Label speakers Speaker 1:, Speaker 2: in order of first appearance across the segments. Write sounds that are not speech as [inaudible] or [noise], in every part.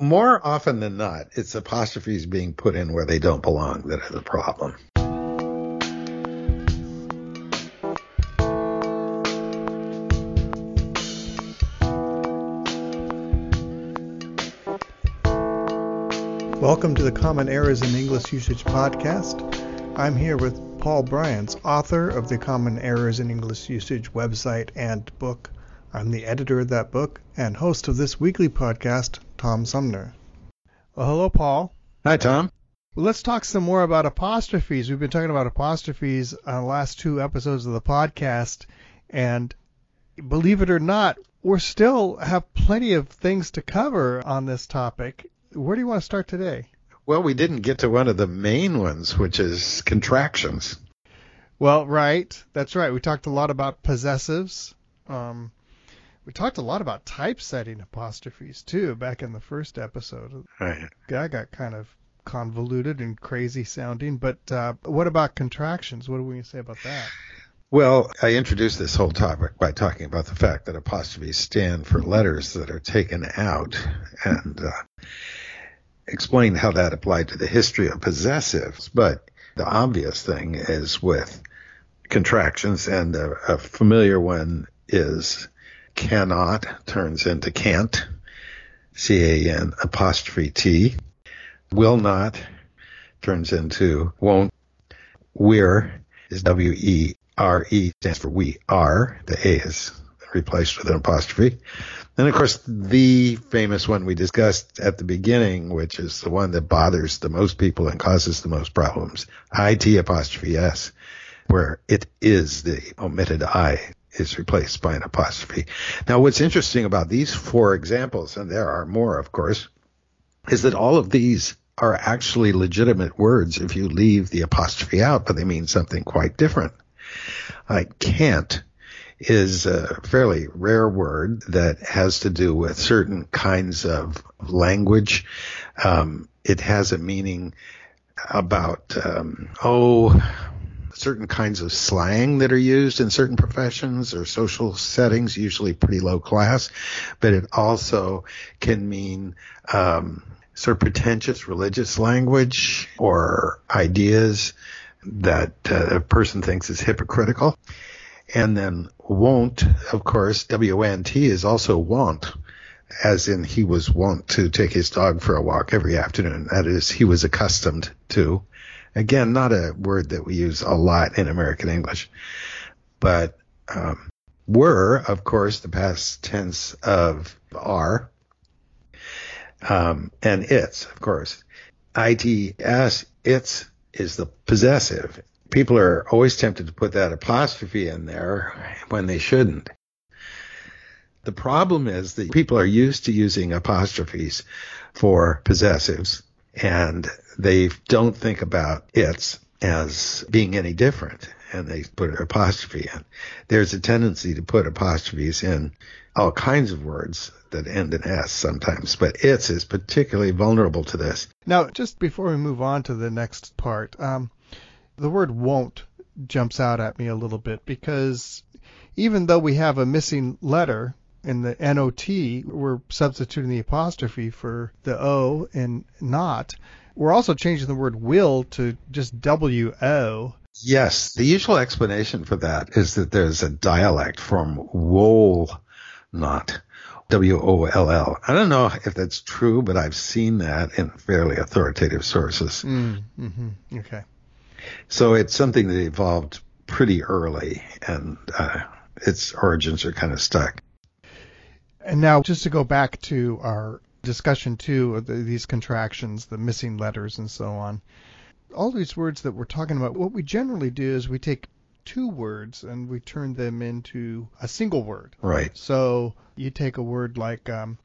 Speaker 1: More often than not, it's apostrophes being put in where they don't belong that are the problem.
Speaker 2: Welcome to the Common Errors in English Usage podcast. I'm here with Paul Brians, author of the Common Errors in English Usage website and book. I'm the editor of that book and host of this weekly podcast, Tom Sumner. Well, hello, Paul.
Speaker 1: Hi, Tom.
Speaker 2: Well, let's talk some more about apostrophes. We've been talking about apostrophes on the last two episodes of the podcast, and believe it or not, we still have plenty of things to cover on this topic. Where do you want to start today?
Speaker 1: Well, we didn't get to one of the main ones, which is contractions.
Speaker 2: Well, right. That's right. We talked a lot about possessives. Um, we talked a lot about typesetting apostrophes too back in the first episode.
Speaker 1: Right.
Speaker 2: That got kind of convoluted and crazy sounding. But uh, what about contractions? What do we say about that?
Speaker 1: Well, I introduced this whole topic by talking about the fact that apostrophes stand for letters that are taken out and uh, explained how that applied to the history of possessives. But the obvious thing is with contractions, and a, a familiar one is cannot turns into can't, C-A-N apostrophe T. Will not turns into won't. We're is W-E R-E stands for we are. The A is replaced with an apostrophe. And of course, the famous one we discussed at the beginning, which is the one that bothers the most people and causes the most problems, IT apostrophe S, where it is the omitted I is replaced by an apostrophe. Now, what's interesting about these four examples, and there are more, of course, is that all of these are actually legitimate words if you leave the apostrophe out, but they mean something quite different. I can't is a fairly rare word that has to do with certain kinds of language. Um, it has a meaning about, um, oh, certain kinds of slang that are used in certain professions or social settings, usually pretty low class, but it also can mean, um, sort of pretentious religious language or ideas that uh, a person thinks is hypocritical. And then wont, of course, W-O-N-T is also want, as in he was wont to take his dog for a walk every afternoon. That is, he was accustomed to. Again, not a word that we use a lot in American English, but um, were, of course, the past tense of are, um, and it's, of course. ITS, it's is the possessive. People are always tempted to put that apostrophe in there when they shouldn't. The problem is that people are used to using apostrophes for possessives and they don't think about it's as being any different and they put an apostrophe in. There's a tendency to put apostrophes in all kinds of words that end in S sometimes, but it's is particularly vulnerable to this.
Speaker 2: Now, just before we move on to the next part, um, the word won't jumps out at me a little bit because even though we have a missing letter in the NOT, we're substituting the apostrophe for the O in not. We're also changing the word will to just WO.
Speaker 1: Yes, the usual explanation for that is that there's a dialect from wool not. W-O-L-L. I don't know if that's true, but I've seen that in fairly authoritative sources.
Speaker 2: Mm, hmm Okay.
Speaker 1: So it's something that evolved pretty early, and uh, its origins are kind of stuck.
Speaker 2: And now, just to go back to our discussion too of the, these contractions, the missing letters, and so on. All these words that we're talking about, what we generally do is we take two words and we turn them into a single word.
Speaker 1: Right.
Speaker 2: So you take a word like um,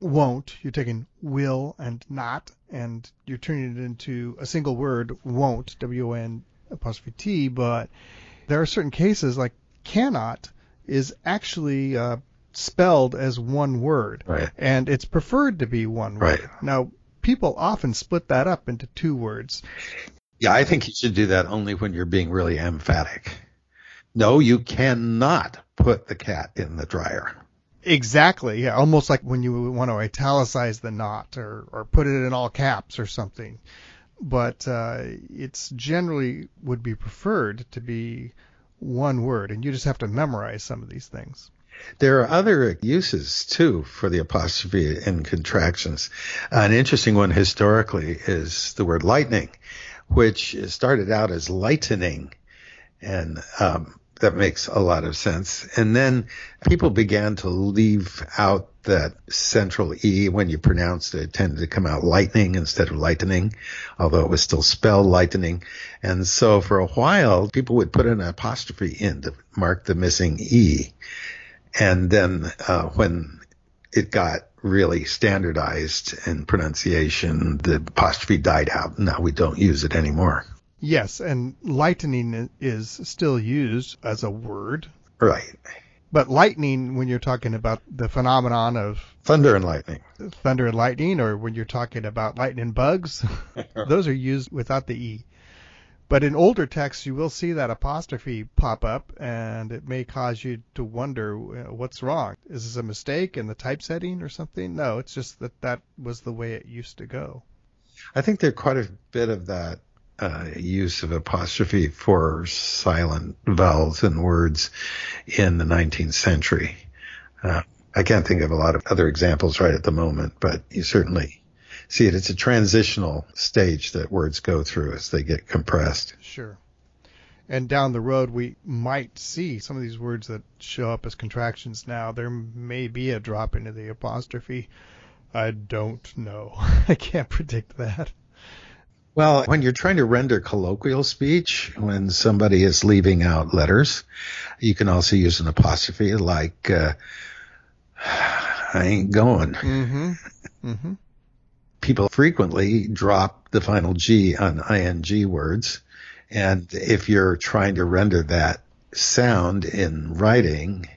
Speaker 2: won't, you're taking will and not, and you're turning it into a single word, won't, W O N apostrophe T, but there are certain cases like cannot is actually uh, spelled as one word.
Speaker 1: Right.
Speaker 2: And it's preferred to be one word.
Speaker 1: Right.
Speaker 2: Now, people often split that up into two words.
Speaker 1: Yeah, I think you should do that only when you're being really emphatic. No, you cannot put the cat in the dryer.
Speaker 2: Exactly. Yeah, almost like when you want to italicize the not or or put it in all caps or something. But uh, it's generally would be preferred to be one word, and you just have to memorize some of these things.
Speaker 1: There are other uses too for the apostrophe in contractions. An interesting one historically is the word lightning, which started out as lightening, and um, that makes a lot of sense. And then people began to leave out that central E when you pronounced it. It tended to come out lightning instead of lightening, although it was still spelled lightning. And so for a while, people would put an apostrophe in to mark the missing E. And then uh, when it got really standardized in pronunciation, the apostrophe died out. Now we don't use it anymore.
Speaker 2: Yes, and lightning is still used as a word.
Speaker 1: Right.
Speaker 2: But lightning, when you're talking about the phenomenon of
Speaker 1: thunder and lightning,
Speaker 2: thunder and lightning, or when you're talking about lightning bugs, [laughs] those are used without the e. But in older texts, you will see that apostrophe pop up, and it may cause you to wonder what's wrong. Is this a mistake in the typesetting or something? No, it's just that that was the way it used to go.
Speaker 1: I think there's quite a bit of that uh, use of apostrophe for silent vowels in words in the 19th century. Uh, I can't think of a lot of other examples right at the moment, but you certainly see it. It's a transitional stage that words go through as they get compressed.
Speaker 2: Sure. And down the road, we might see some of these words that show up as contractions now. There may be a drop into the apostrophe. I don't know. [laughs] I can't predict that.
Speaker 1: Well, when you're trying to render colloquial speech, when somebody is leaving out letters, you can also use an apostrophe like, uh, [sighs] I ain't going.
Speaker 2: Mm-hmm. [laughs] Mm-hmm.
Speaker 1: People frequently drop the final G on ing words. And if you're trying to render that sound in writing,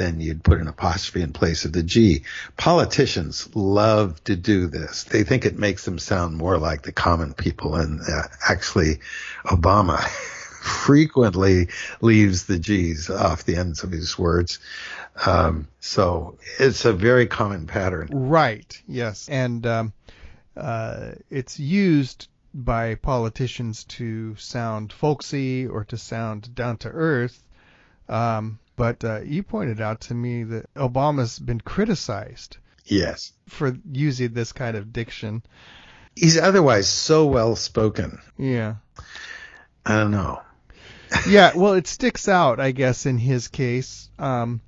Speaker 1: then you'd put an apostrophe in place of the G. Politicians love to do this. They think it makes them sound more like the common people. And uh, actually, Obama [laughs] frequently leaves the G's off the ends of his words. Um, so it's a very common pattern.
Speaker 2: Right. Yes. And um, uh, it's used by politicians to sound folksy or to sound down to earth. Um, but uh, you pointed out to me that Obama's been criticized.
Speaker 1: Yes.
Speaker 2: For using this kind of diction.
Speaker 1: He's otherwise so well spoken.
Speaker 2: Yeah.
Speaker 1: I don't know. [laughs]
Speaker 2: yeah, well, it sticks out, I guess, in his case, um,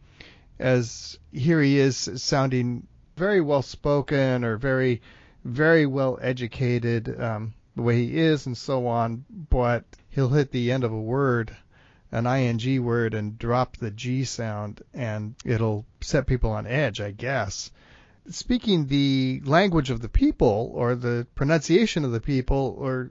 Speaker 2: as here he is sounding very well spoken or very, very well educated, um, the way he is and so on, but he'll hit the end of a word an ing word and drop the G sound, and it'll set people on edge, I guess. Speaking the language of the people, or the pronunciation of the people, or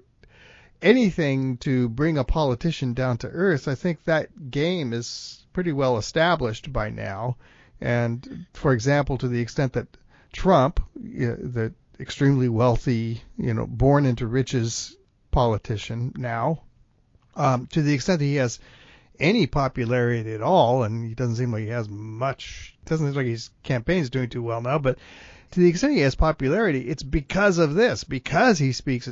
Speaker 2: anything to bring a politician down to earth, I think that game is pretty well established by now. And for example, to the extent that Trump, the extremely wealthy, you know, born into riches politician now, um, to the extent that he has any popularity at all, and he doesn't seem like he has much. Doesn't seem like his campaign is doing too well now, but to the extent he has popularity, it's because of this, because he speaks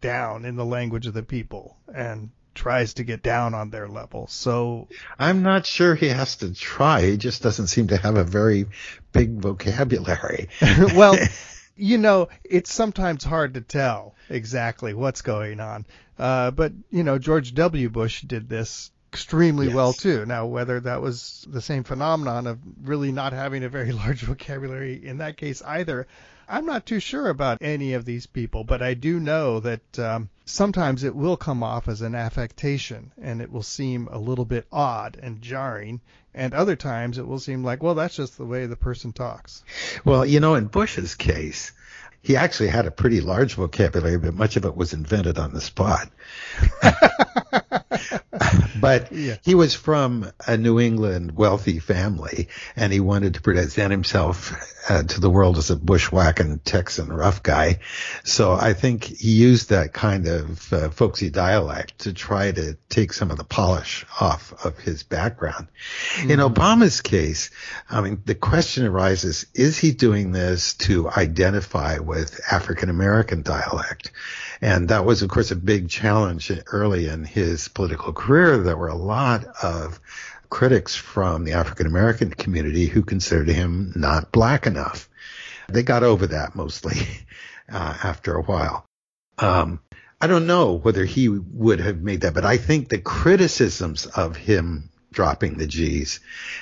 Speaker 2: down in the language of the people and tries to get down on their level. So
Speaker 1: I'm not sure he has to try. He just doesn't seem to have a very big vocabulary. [laughs]
Speaker 2: well, you know, it's sometimes hard to tell exactly what's going on. Uh, but you know, George W. Bush did this extremely yes. well too. Now, whether that was the same phenomenon of really not having a very [laughs] large vocabulary in that case either, I'm not too sure about any of these people, but I do know that um, sometimes it will come off as an affectation and it will seem a little bit odd and jarring. And other times it will seem like, well, that's just the way the person talks.
Speaker 1: Well, you know, in Bush's case, he actually had a pretty large vocabulary, but much of it was invented on the spot. [laughs] but
Speaker 2: Yeah.
Speaker 1: he was from a New England wealthy family, and he wanted to present himself uh, to the world as a bushwhacking Texan rough guy. So I think he used that kind of uh, folksy dialect to try to take some of the polish off of his background. In Obama's case, I mean, the question arises, is he doing this to identify with African American dialect? And that was, of course, a big challenge early in his political career. There were a lot of critics from the African American community who considered him not black enough. They got over that mostly [laughs] uh, after a while. Um, I don't know whether he would have made that, but I think the criticisms of him dropping the G's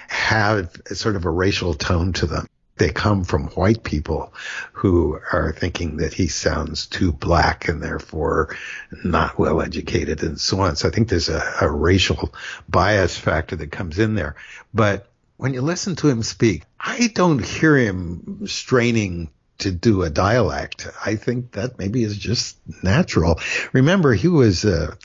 Speaker 1: have sort of a racial tone to them. They come from white people who are thinking that he sounds too black and therefore not well educated and so on. So I think there's a, a racial bias factor that comes in there. But when you listen to him speak, I don't hear him straining to do a dialect. I think that maybe is just natural. Remember, he was a,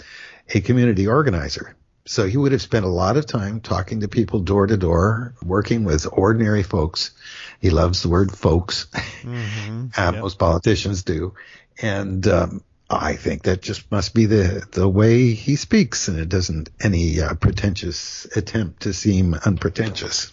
Speaker 1: a community organizer. So he would have spent a lot of time talking to people door to door, working with ordinary folks. He loves the word folks.
Speaker 2: Mm-hmm. [laughs]
Speaker 1: Uh,
Speaker 2: Yep.
Speaker 1: Most politicians do. And um, I think that just must be the, the way he speaks, and it doesn't any uh, pretentious attempt to seem unpretentious.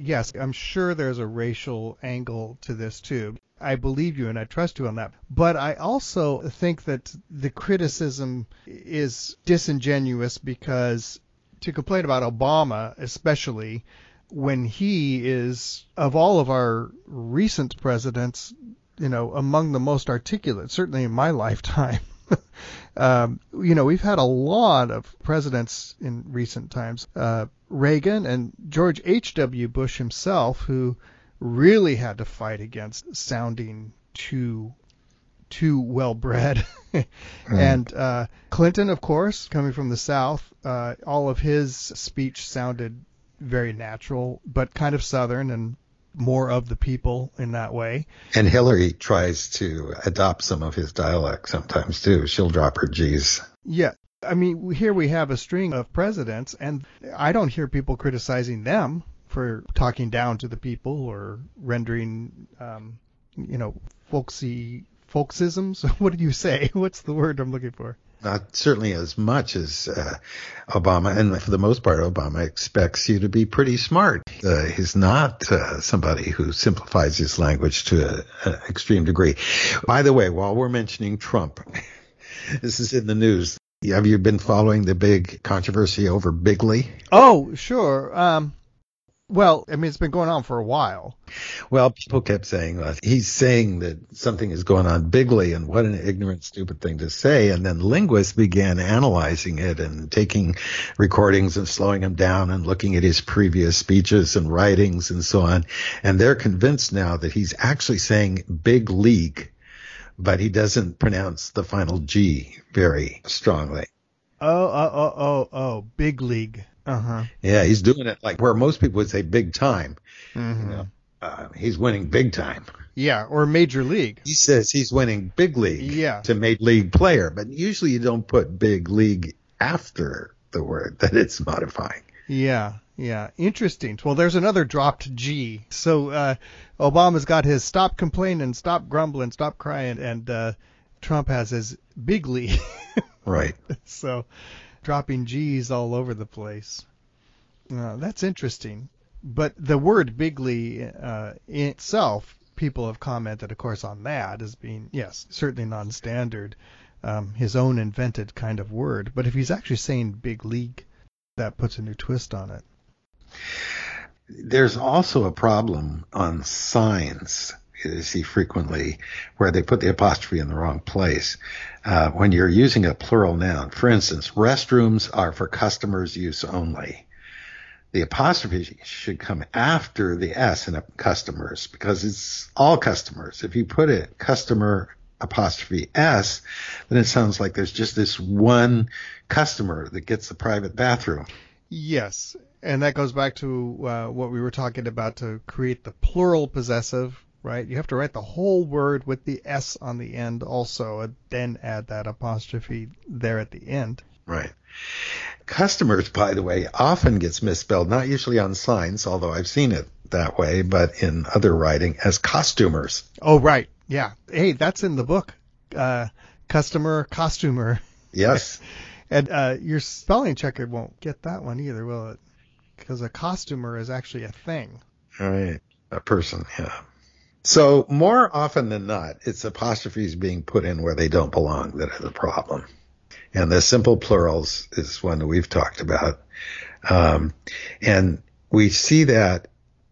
Speaker 2: Yes, I'm sure there's a racial angle to this too. I believe you and I trust you on that. But I also think that the criticism is disingenuous because to complain about Obama, especially when he is, of all of our recent presidents, you know, among the most articulate, certainly in my [laughs] lifetime. [laughs] um, you know, we've had a lot of presidents in recent times. Uh, Reagan and George H.W. Bush himself, who really had to fight against sounding too too well bred. [laughs] and uh, Clinton, of course, coming from the South, uh, all of his speech sounded very natural, but kind of Southern and more of the people in that way.
Speaker 1: And Hillary tries to adopt some of his dialect sometimes too. She'll drop her G's.
Speaker 2: Yeah. I mean, here we have a string of presidents, and I don't hear people criticizing them for talking down to the people or rendering, um, you know, folksy folksisms. [laughs] What did you say? [laughs] What's the word I'm looking for?
Speaker 1: Not certainly as much as uh, Obama, and for the most part, Obama expects you to be pretty smart. Uh, he's not uh, somebody who simplifies his language to an extreme degree. By the way, while we're mentioning Trump, [laughs] this is in the news. Have you been following the big controversy over Bigly?
Speaker 2: Oh, sure. Um, well, I mean, it's been going on for a while.
Speaker 1: Well, people kept saying uh, he's saying that something is going on bigly, and what an ignorant, stupid thing to say. And then linguists began analyzing it and taking recordings and slowing them down and looking at his previous speeches and writings and so on. And they're convinced now that he's actually saying big league, but he doesn't pronounce the final G very strongly.
Speaker 2: Oh, oh, oh, oh, oh, big league. Uh huh.
Speaker 1: Yeah, he's doing it like where most people would say big time.
Speaker 2: Mm-hmm.
Speaker 1: You know, uh, he's winning big time.
Speaker 2: Yeah, or major league.
Speaker 1: He says he's winning big league
Speaker 2: Yeah.
Speaker 1: to major league player, but usually you don't put big league after the word that it's modifying.
Speaker 2: Yeah, yeah. Interesting. Well, there's another dropped G. So uh, Obama's got his stop complaining, stop grumbling, stop crying, and uh, Trump has his bigly. [laughs]
Speaker 1: Right.
Speaker 2: so dropping G's all over the place. Uh, that's interesting. But the word bigly uh, itself, people have commented, of course, on that as being, yes, certainly non-standard, um, his own invented kind of word. But if he's actually saying big league, that puts a new twist on it.
Speaker 1: There's also a problem on signs see frequently where they put the apostrophe in the wrong place. Uh, when you're using a plural noun, for instance, restrooms are for customers' use only. The apostrophe should come after the S in customers because it's all customers. If you put it customer apostrophe S, then it sounds like there's just this one customer that gets the private bathroom.
Speaker 2: Yes, and that goes back to uh, what we were talking about to create the plural possessive, right? You have to write the whole word with the S on the end also, and then add that apostrophe there at the end.
Speaker 1: Right. Customers, by the way, often gets misspelled, not usually on signs, although I've seen it that way, but in other writing as costumers.
Speaker 2: Oh, right. Yeah. Hey, that's in the book. Uh, customer, costumer.
Speaker 1: Yes. [laughs]
Speaker 2: and uh, your spelling checker won't get that one either, will it? Because a costumer is actually a thing.
Speaker 1: Right. A person, yeah. So more often than not, it's apostrophes being put in where they don't belong that are the problem. And the simple plurals is one that we've talked about. Um, and we see that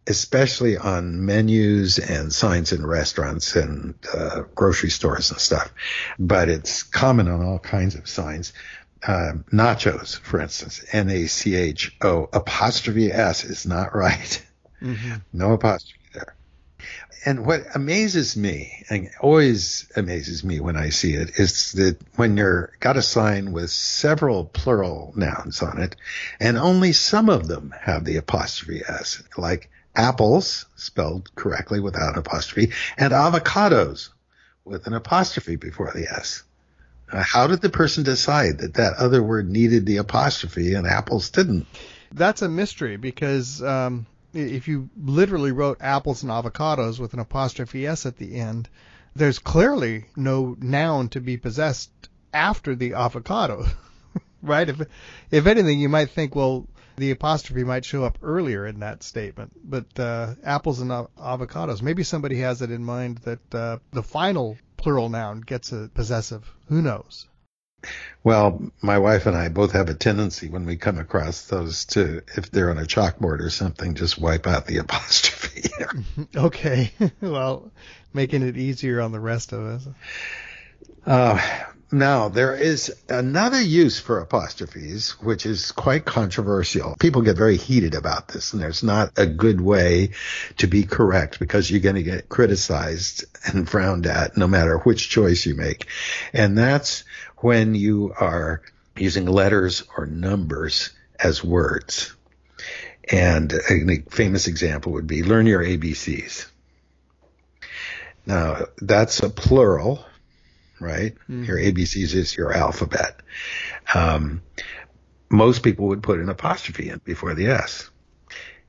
Speaker 1: especially on menus and signs in restaurants and uh, grocery stores and stuff. But it's common on all kinds of signs. Uh, nachos, for instance, N-A-C-H-O apostrophe S is not right. Mm-hmm. No apostrophe. And what amazes me, and always amazes me when I see it, is that when you're got a sign with several plural nouns on it, and only some of them have the apostrophe S, like apples spelled correctly without an apostrophe, and avocados with an apostrophe before the S. How did the person decide that that other word needed the apostrophe and apples didn't?
Speaker 2: That's a mystery because um, if you literally wrote apples and avocados with an apostrophe s at the end, there's clearly no noun to be possessed after the avocado, [laughs] right? If if anything, you might think, well, the apostrophe might show up earlier in that statement. But uh, apples and avocados, maybe somebody has it in mind that uh, the final plural noun gets a possessive. Who knows?
Speaker 1: Well, my wife and I both have a tendency when we come across those to, if they're on a chalkboard or something, just wipe out the [laughs] apostrophe. [laughs]
Speaker 2: okay. [laughs] well, making it easier on the rest of us.
Speaker 1: Uh, now, there is another use for apostrophes, which is quite controversial. People get very heated about this, and there's not a good way to be correct because you're going to get criticized and frowned at no matter which choice you make. And that's when you are using letters or numbers as words. And a famous example would be learn your ABCs. Now, that's a plural right? Mm-hmm. Your ABCs is your alphabet. Um, most people would put an apostrophe in before the S.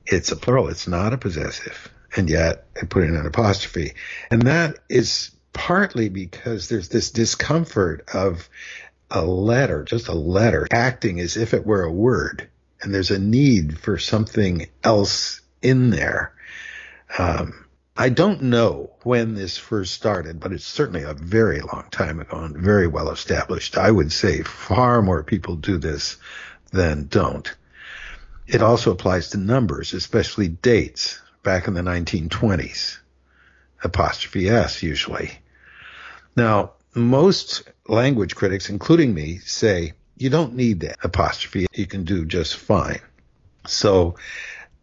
Speaker 1: It's a plural. It's not a possessive. And yet I put in an apostrophe. And that is partly because there's this discomfort of a letter, just a letter, acting as if it were a word. And there's a need for something else in there. Um, I don't know when this first started, but it's certainly a very long time ago and very well established. I would say far more people do this than don't. It also applies to numbers, especially dates back in the 1920s. Apostrophe S usually. Now, most language critics, including me, say you don't need that apostrophe. You can do just fine. So,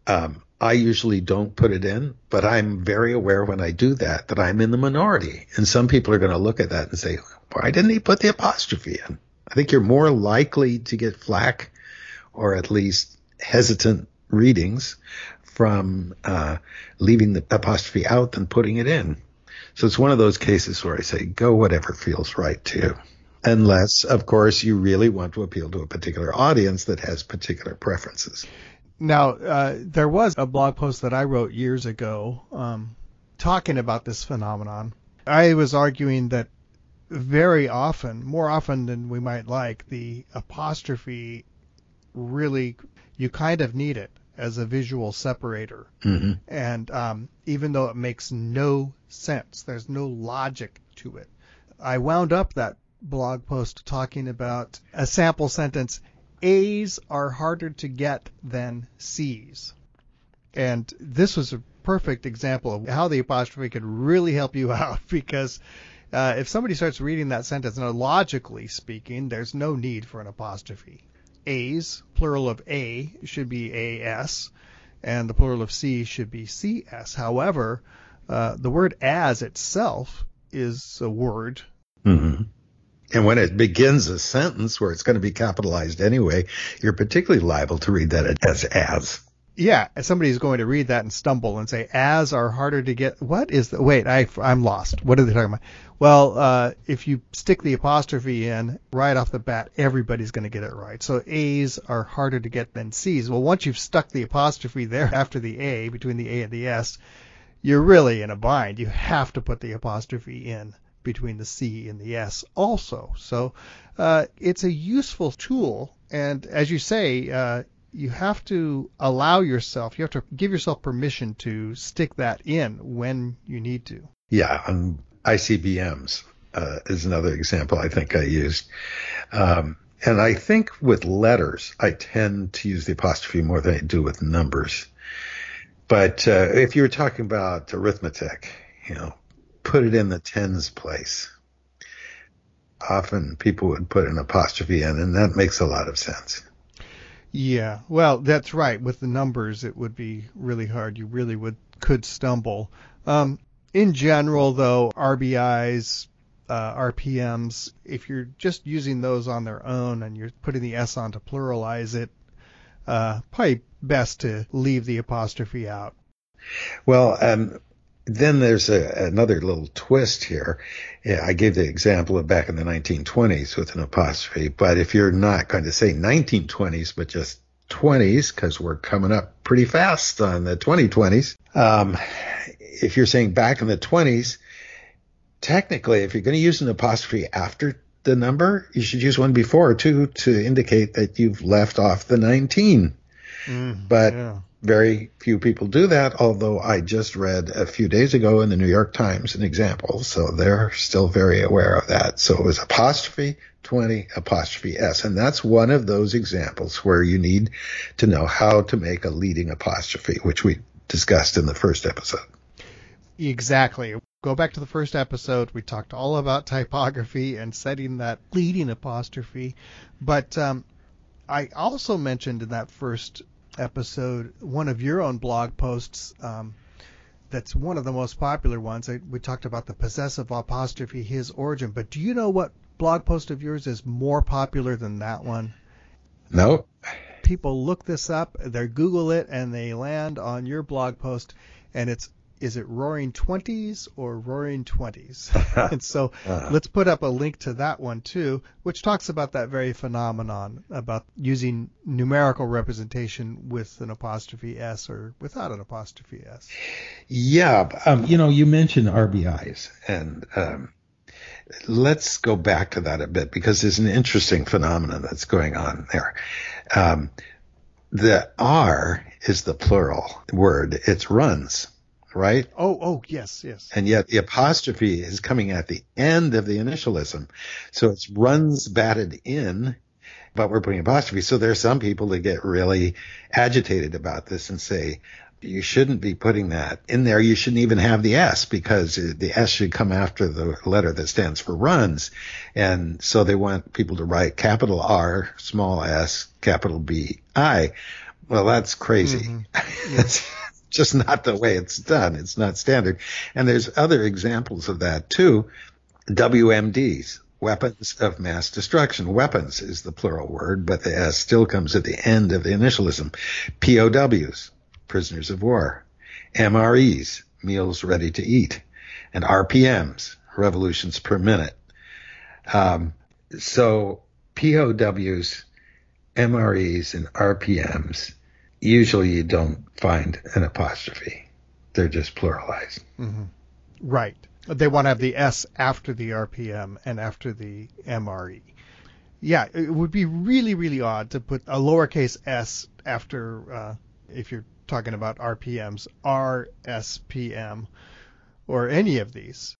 Speaker 1: um, I usually don't put it in, but I'm very aware when I do that that I'm in the minority. And some people are going to look at that and say, why didn't he put the apostrophe in? I think you're more likely to get flack or at least hesitant readings from uh, leaving the apostrophe out than putting it in. So it's one of those cases where I say, go whatever feels right to you. Unless, of course, you really want to appeal to a particular audience that has particular preferences.
Speaker 2: Now, uh, there was a blog post that I wrote years ago um, talking about this phenomenon. I was arguing that very often, more often than we might like, the apostrophe really, you kind of need it as a visual separator. Mm-hmm. And um, even though it makes no sense, there's no logic to it. I wound up that blog post talking about a sample sentence A's are harder to get than C's. And this was a perfect example of how the apostrophe could really help you [laughs] out because uh, if somebody starts reading that sentence, now logically speaking, there's no need for an apostrophe. A's, plural of A, should be AS, and the plural of C should be CS. However, uh, the word as itself is a word.
Speaker 1: Mm-hmm. And when it begins a sentence where it's going to be capitalized anyway, you're particularly liable to read that as as.
Speaker 2: Yeah, somebody's going to read that and stumble and say, "As are harder to get." What is the? Wait, I I'm lost. What are they talking about? Well, uh, if you stick the apostrophe in right off the bat, everybody's going to get it right. So A's are harder to get than C's. Well, once you've stuck the apostrophe there after the A, between the A and the S, you're really in a bind. You have to put the apostrophe in between the C and the S also. So uh, it's a useful tool, and as you say, uh, you have to allow yourself, you have to give yourself permission to stick that in when you need to.
Speaker 1: Yeah, on ICBMs uh, is another example I think I used. Um, and I think with letters, I tend to use the apostrophe more than I do with numbers. But uh, if you're talking about arithmetic, you know, put it in the tens place. Often people would put an apostrophe in, and that makes a lot of sense.
Speaker 2: Yeah, well, that's right. With the numbers, it would be really hard. You really would could stumble. Um, in general, though, RBIs, uh, RPMs, if you're just using those on their own and you're putting the S on to pluralize it, uh, probably best to leave the apostrophe out.
Speaker 1: Well, um, then there's a, another little twist here. Yeah, I gave the example of back in the 1920s with an apostrophe, but if you're not going to say 1920s, but just 20s, because we're coming up pretty fast on the 2020s, um, if you're saying back in the 20s, technically, if you're going to use an apostrophe after the number, you should use one before too to indicate that you've left off the 19. Mm, but yeah. Very few people do that, although I just read a few days ago in the New York Times an example. So they're still very aware of that. So it was apostrophe 20 apostrophe S. And that's one of those examples where you need to know how to make a leading apostrophe, which we discussed in the first episode.
Speaker 2: Exactly. Go back to the first episode. We talked all about typography and setting that leading apostrophe. But um, I also mentioned in that first episode one of your own blog posts. Um, that's one of the most popular ones. we talked about the possessive apostrophe, his origin. But do you know what blog post of yours is more popular than that one?
Speaker 1: No.
Speaker 2: People look this up, they Google it, and they land on your blog post, and it's is it Roaring Twenties or Roaring Twenties? [laughs] and so uh-huh. let's put up a link to that one too, which talks about that very phenomenon about using numerical representation with an apostrophe s or without an apostrophe s.
Speaker 1: Yeah, um, you know, you mentioned RBIs, and um, let's go back to that a bit because there's an interesting phenomenon that's going on there. Um, the R is the plural word; it runs right?
Speaker 2: Oh, oh, yes, yes.
Speaker 1: And yet the apostrophe is coming at the end of the initialism. So it's runs batted in, but we're putting apostrophe. So there's some people that get really agitated about this and say, you shouldn't be putting that in there. You shouldn't even have the S because the S should come after the letter that stands for runs. And so they want people to write capital R, small s, capital B, I. Well, that's crazy. Mm-hmm. [laughs] Yes. Just not the way it's done. It's not standard. And there's other examples of that too. WMDs, weapons of mass destruction. Weapons is the plural word, but the S still comes at the end of the initialism. POWs, prisoners of war. MREs, meals ready to eat. And RPMs, revolutions per minute. Um, so POWs, MREs, and RPMs usually you don't find an apostrophe. They're just pluralized.
Speaker 2: Mm-hmm. Right. They want to have the S after the RPM and after the MRE. Yeah, it would be really, really odd to put a lowercase s after, uh, if you're talking about RPMs, RSPM, or any of these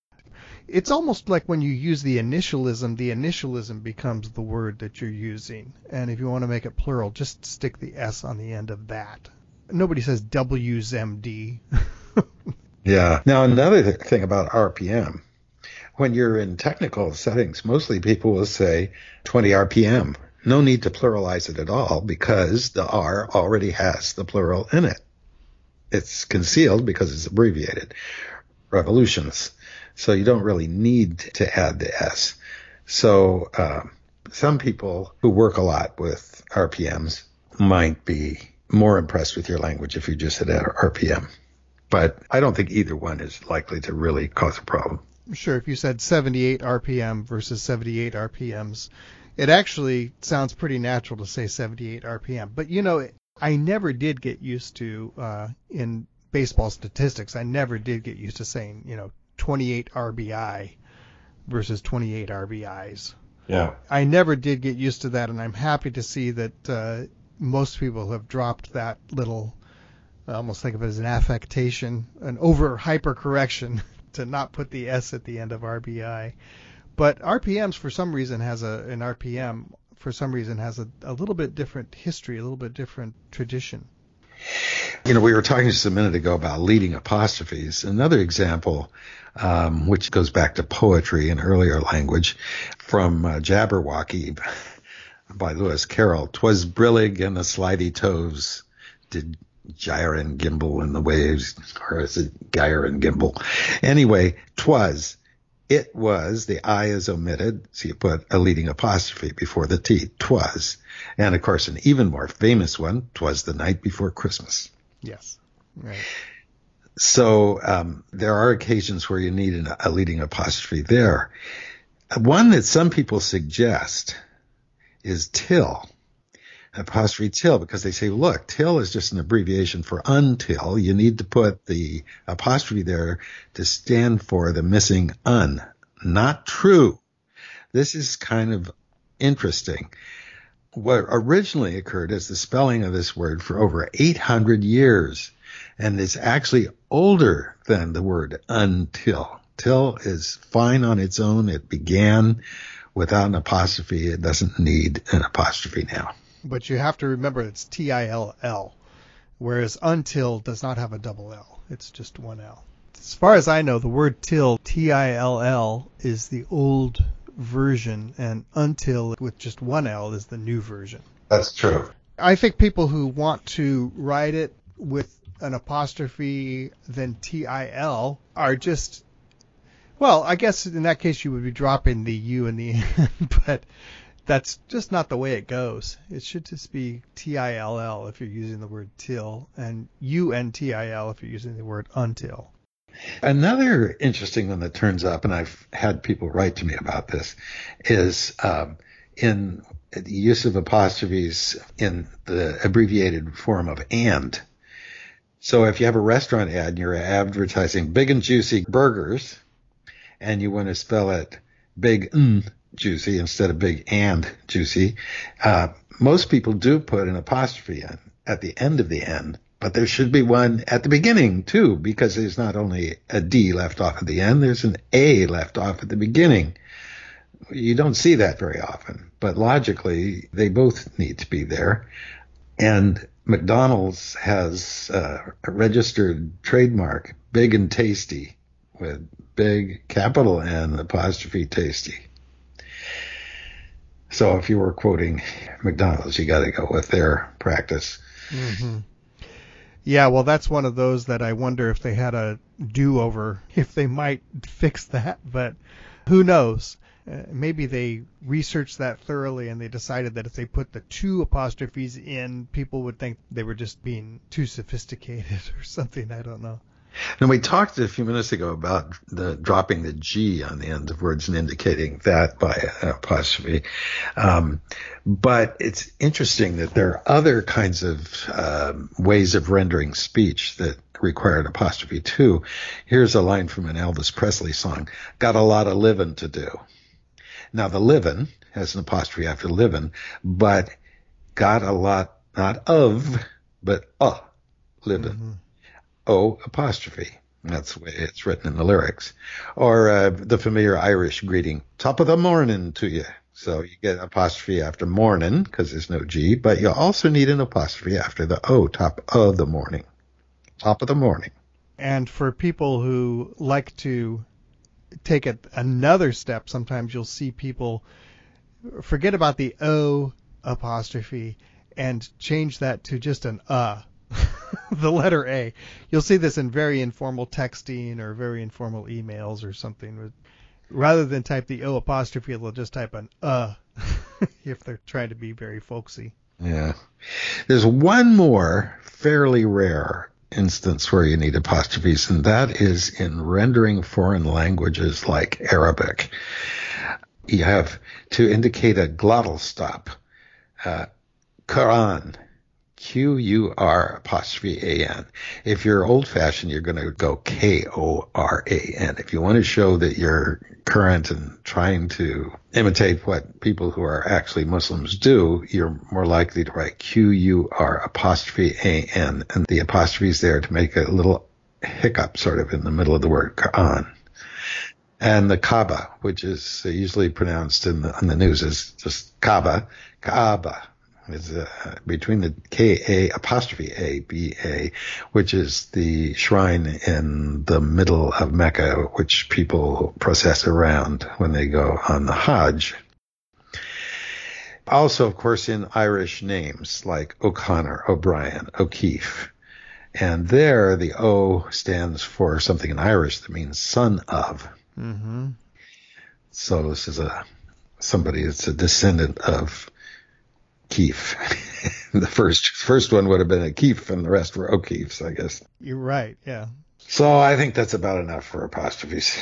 Speaker 2: it's almost like when you use the initialism, the initialism becomes the word that you're using. And if you want to make it plural, just stick the S on the end of that. Nobody says WSMD. [laughs]
Speaker 1: yeah. Now, another thing about RPM, when you're in technical settings, mostly people will say 20 RPM. No need to pluralize it at all because the R already has the plural in it. It's concealed because it's abbreviated. Revolutions so you don't really need to add the S. So uh, some people who work a lot with RPMs might be more impressed with your language if you just hit RPM. But I don't think either one is likely to really cause a problem.
Speaker 2: Sure, if you said 78 RPM versus 78 RPMs, it actually sounds pretty natural to say 78 RPM. But you know, I never did get used to uh, in baseball statistics. I never did get used to saying you know 28 RBI versus 28 RBIs.
Speaker 1: Yeah.
Speaker 2: I never did get used to that, and I'm happy to see that uh, most people have dropped that little. I almost think of it as an affectation, an over hyper correction [laughs] to not put the S at the end of RBI. But RPMs for some reason has a an RPM for some reason has a, a little bit different history, a little bit different tradition.
Speaker 1: You know, we were talking just a minute ago about leading apostrophes. Another example, um, which goes back to poetry and earlier language, from uh, Jabberwocky [laughs] by Lewis Carroll. Twas brillig and the slithy toves did gyre and gimble in the waves, or is it gyre and gimble? Anyway, twas it was, the I is omitted, so you put a leading apostrophe before the T, twas. And of course, an even more famous one, twas the night before Christmas.
Speaker 2: Yes. Right.
Speaker 1: So um, there are occasions where you need an, a leading apostrophe there. One that some people suggest is till apostrophe till because they say, look, till is just an abbreviation for until. You need to put the apostrophe there to stand for the missing un. Not true. This is kind of interesting. What originally occurred is the spelling of this word for over 800 years, and it's actually older than the word until. Till is fine on its own. It began without an apostrophe. It doesn't need an apostrophe now
Speaker 2: but you have to remember it's T I L L, whereas until does not have a double L. It's just one L. As far as I know, the word till T I L L is the old version, and until with just one L is the new version.
Speaker 1: That's true.
Speaker 2: I think people who want to write it with an apostrophe then T I L are just well, I guess in that case you would be dropping the U in the [laughs] end, but that's just not the way it goes. It should just be T I L L if you're using the word till, and U N T I L if you're using the word until.
Speaker 1: Another interesting one that turns up, and I've had people write to me about this, is um, in the use of apostrophes in the abbreviated form of and. So if you have a restaurant ad and you're advertising big and juicy burgers, and you want to spell it big and juicy instead of big and juicy. Uh, most people do put an apostrophe in at the end of the end, but there should be one at the beginning too, because there's not only a D left off at the end, there's an A left off at the beginning. You don't see that very often, but logically they both need to be there. And McDonald's has uh, a registered trademark, big and tasty, with big capital N apostrophe tasty. So if you were quoting McDonald's, you got to go with their practice.
Speaker 2: Mm-hmm. Yeah, well, that's one of those that I wonder if they had a do-over, if they might fix that, but who knows? Uh, maybe they researched that thoroughly and they decided that if they put the two apostrophes in, people would think they were just being too sophisticated [laughs] or something. I don't know.
Speaker 1: And we talked a few minutes ago about the dropping the G on the end of words and indicating that by apostrophe. Um, but it's interesting that there are other kinds of um, ways of rendering speech that require an apostrophe too. Here's a line from an Elvis Presley song. Got a lot of living to do. Now the living has an apostrophe after living, but got a lot, not of, but uh, living. Mm-hmm. O apostrophe. That's the way it's written in the lyrics. Or uh, the familiar Irish greeting, top of the morning to you. So you get an apostrophe after morning because there's no G, but you also need an apostrophe after the O, top of the morning. Top of the morning.
Speaker 2: And for people who like to take it another step, sometimes you'll see people forget about the O apostrophe and change that to just an uh [laughs] the letter A. You'll see this in very informal texting or very informal emails or something. Rather than type the O apostrophe, they'll just type an uh [laughs] if they're trying to be very folksy.
Speaker 1: Yeah. There's one more fairly rare instance where you need apostrophes, and that is in rendering foreign languages like Arabic. You have to indicate a glottal stop. Uh, Quran, Q U R apostrophe A N. If you're old fashioned, you're going to go K O R A N. If you want to show that you're current and trying to imitate what people who are actually Muslims do, you're more likely to write Q U R apostrophe A N. And the apostrophe is there to make a little hiccup sort of in the middle of the word Quran. And the Kaaba, which is usually pronounced in the, the news as just Kaaba, Kaaba is uh, between the K A apostrophe A B A, which is the shrine in the middle of Mecca, which people process around when they go on the Hajj. Also, of course, in Irish names like O'Connor, O'Brien, O'Keefe. And there, the O stands for something in Irish that means son of.
Speaker 2: Mm-hmm.
Speaker 1: So this is a somebody that's a descendant of Keefe. [laughs] the first first one would have been a Keefe, and the rest were O'Keefe's, I guess.
Speaker 2: You're right. Yeah.
Speaker 1: So I think that's about enough for apostrophes.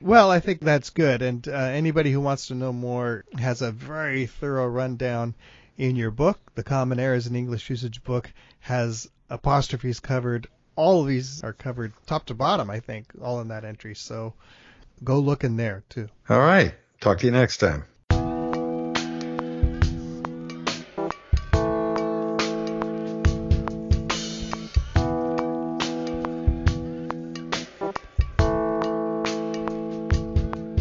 Speaker 2: Well, I think that's good. And uh, anybody who wants to know more has a very thorough rundown in your book. The Common Errors in English Usage book has apostrophes covered. All of these are covered top to bottom, I think, all in that entry. So go look in there too.
Speaker 1: All right. Talk to you next time.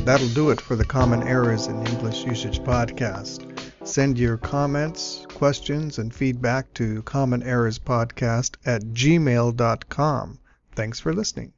Speaker 2: That'll do it for the Common Errors in English Usage podcast. Send your comments, questions, and feedback to commonerrorspodcast at gmail.com. Thanks for listening.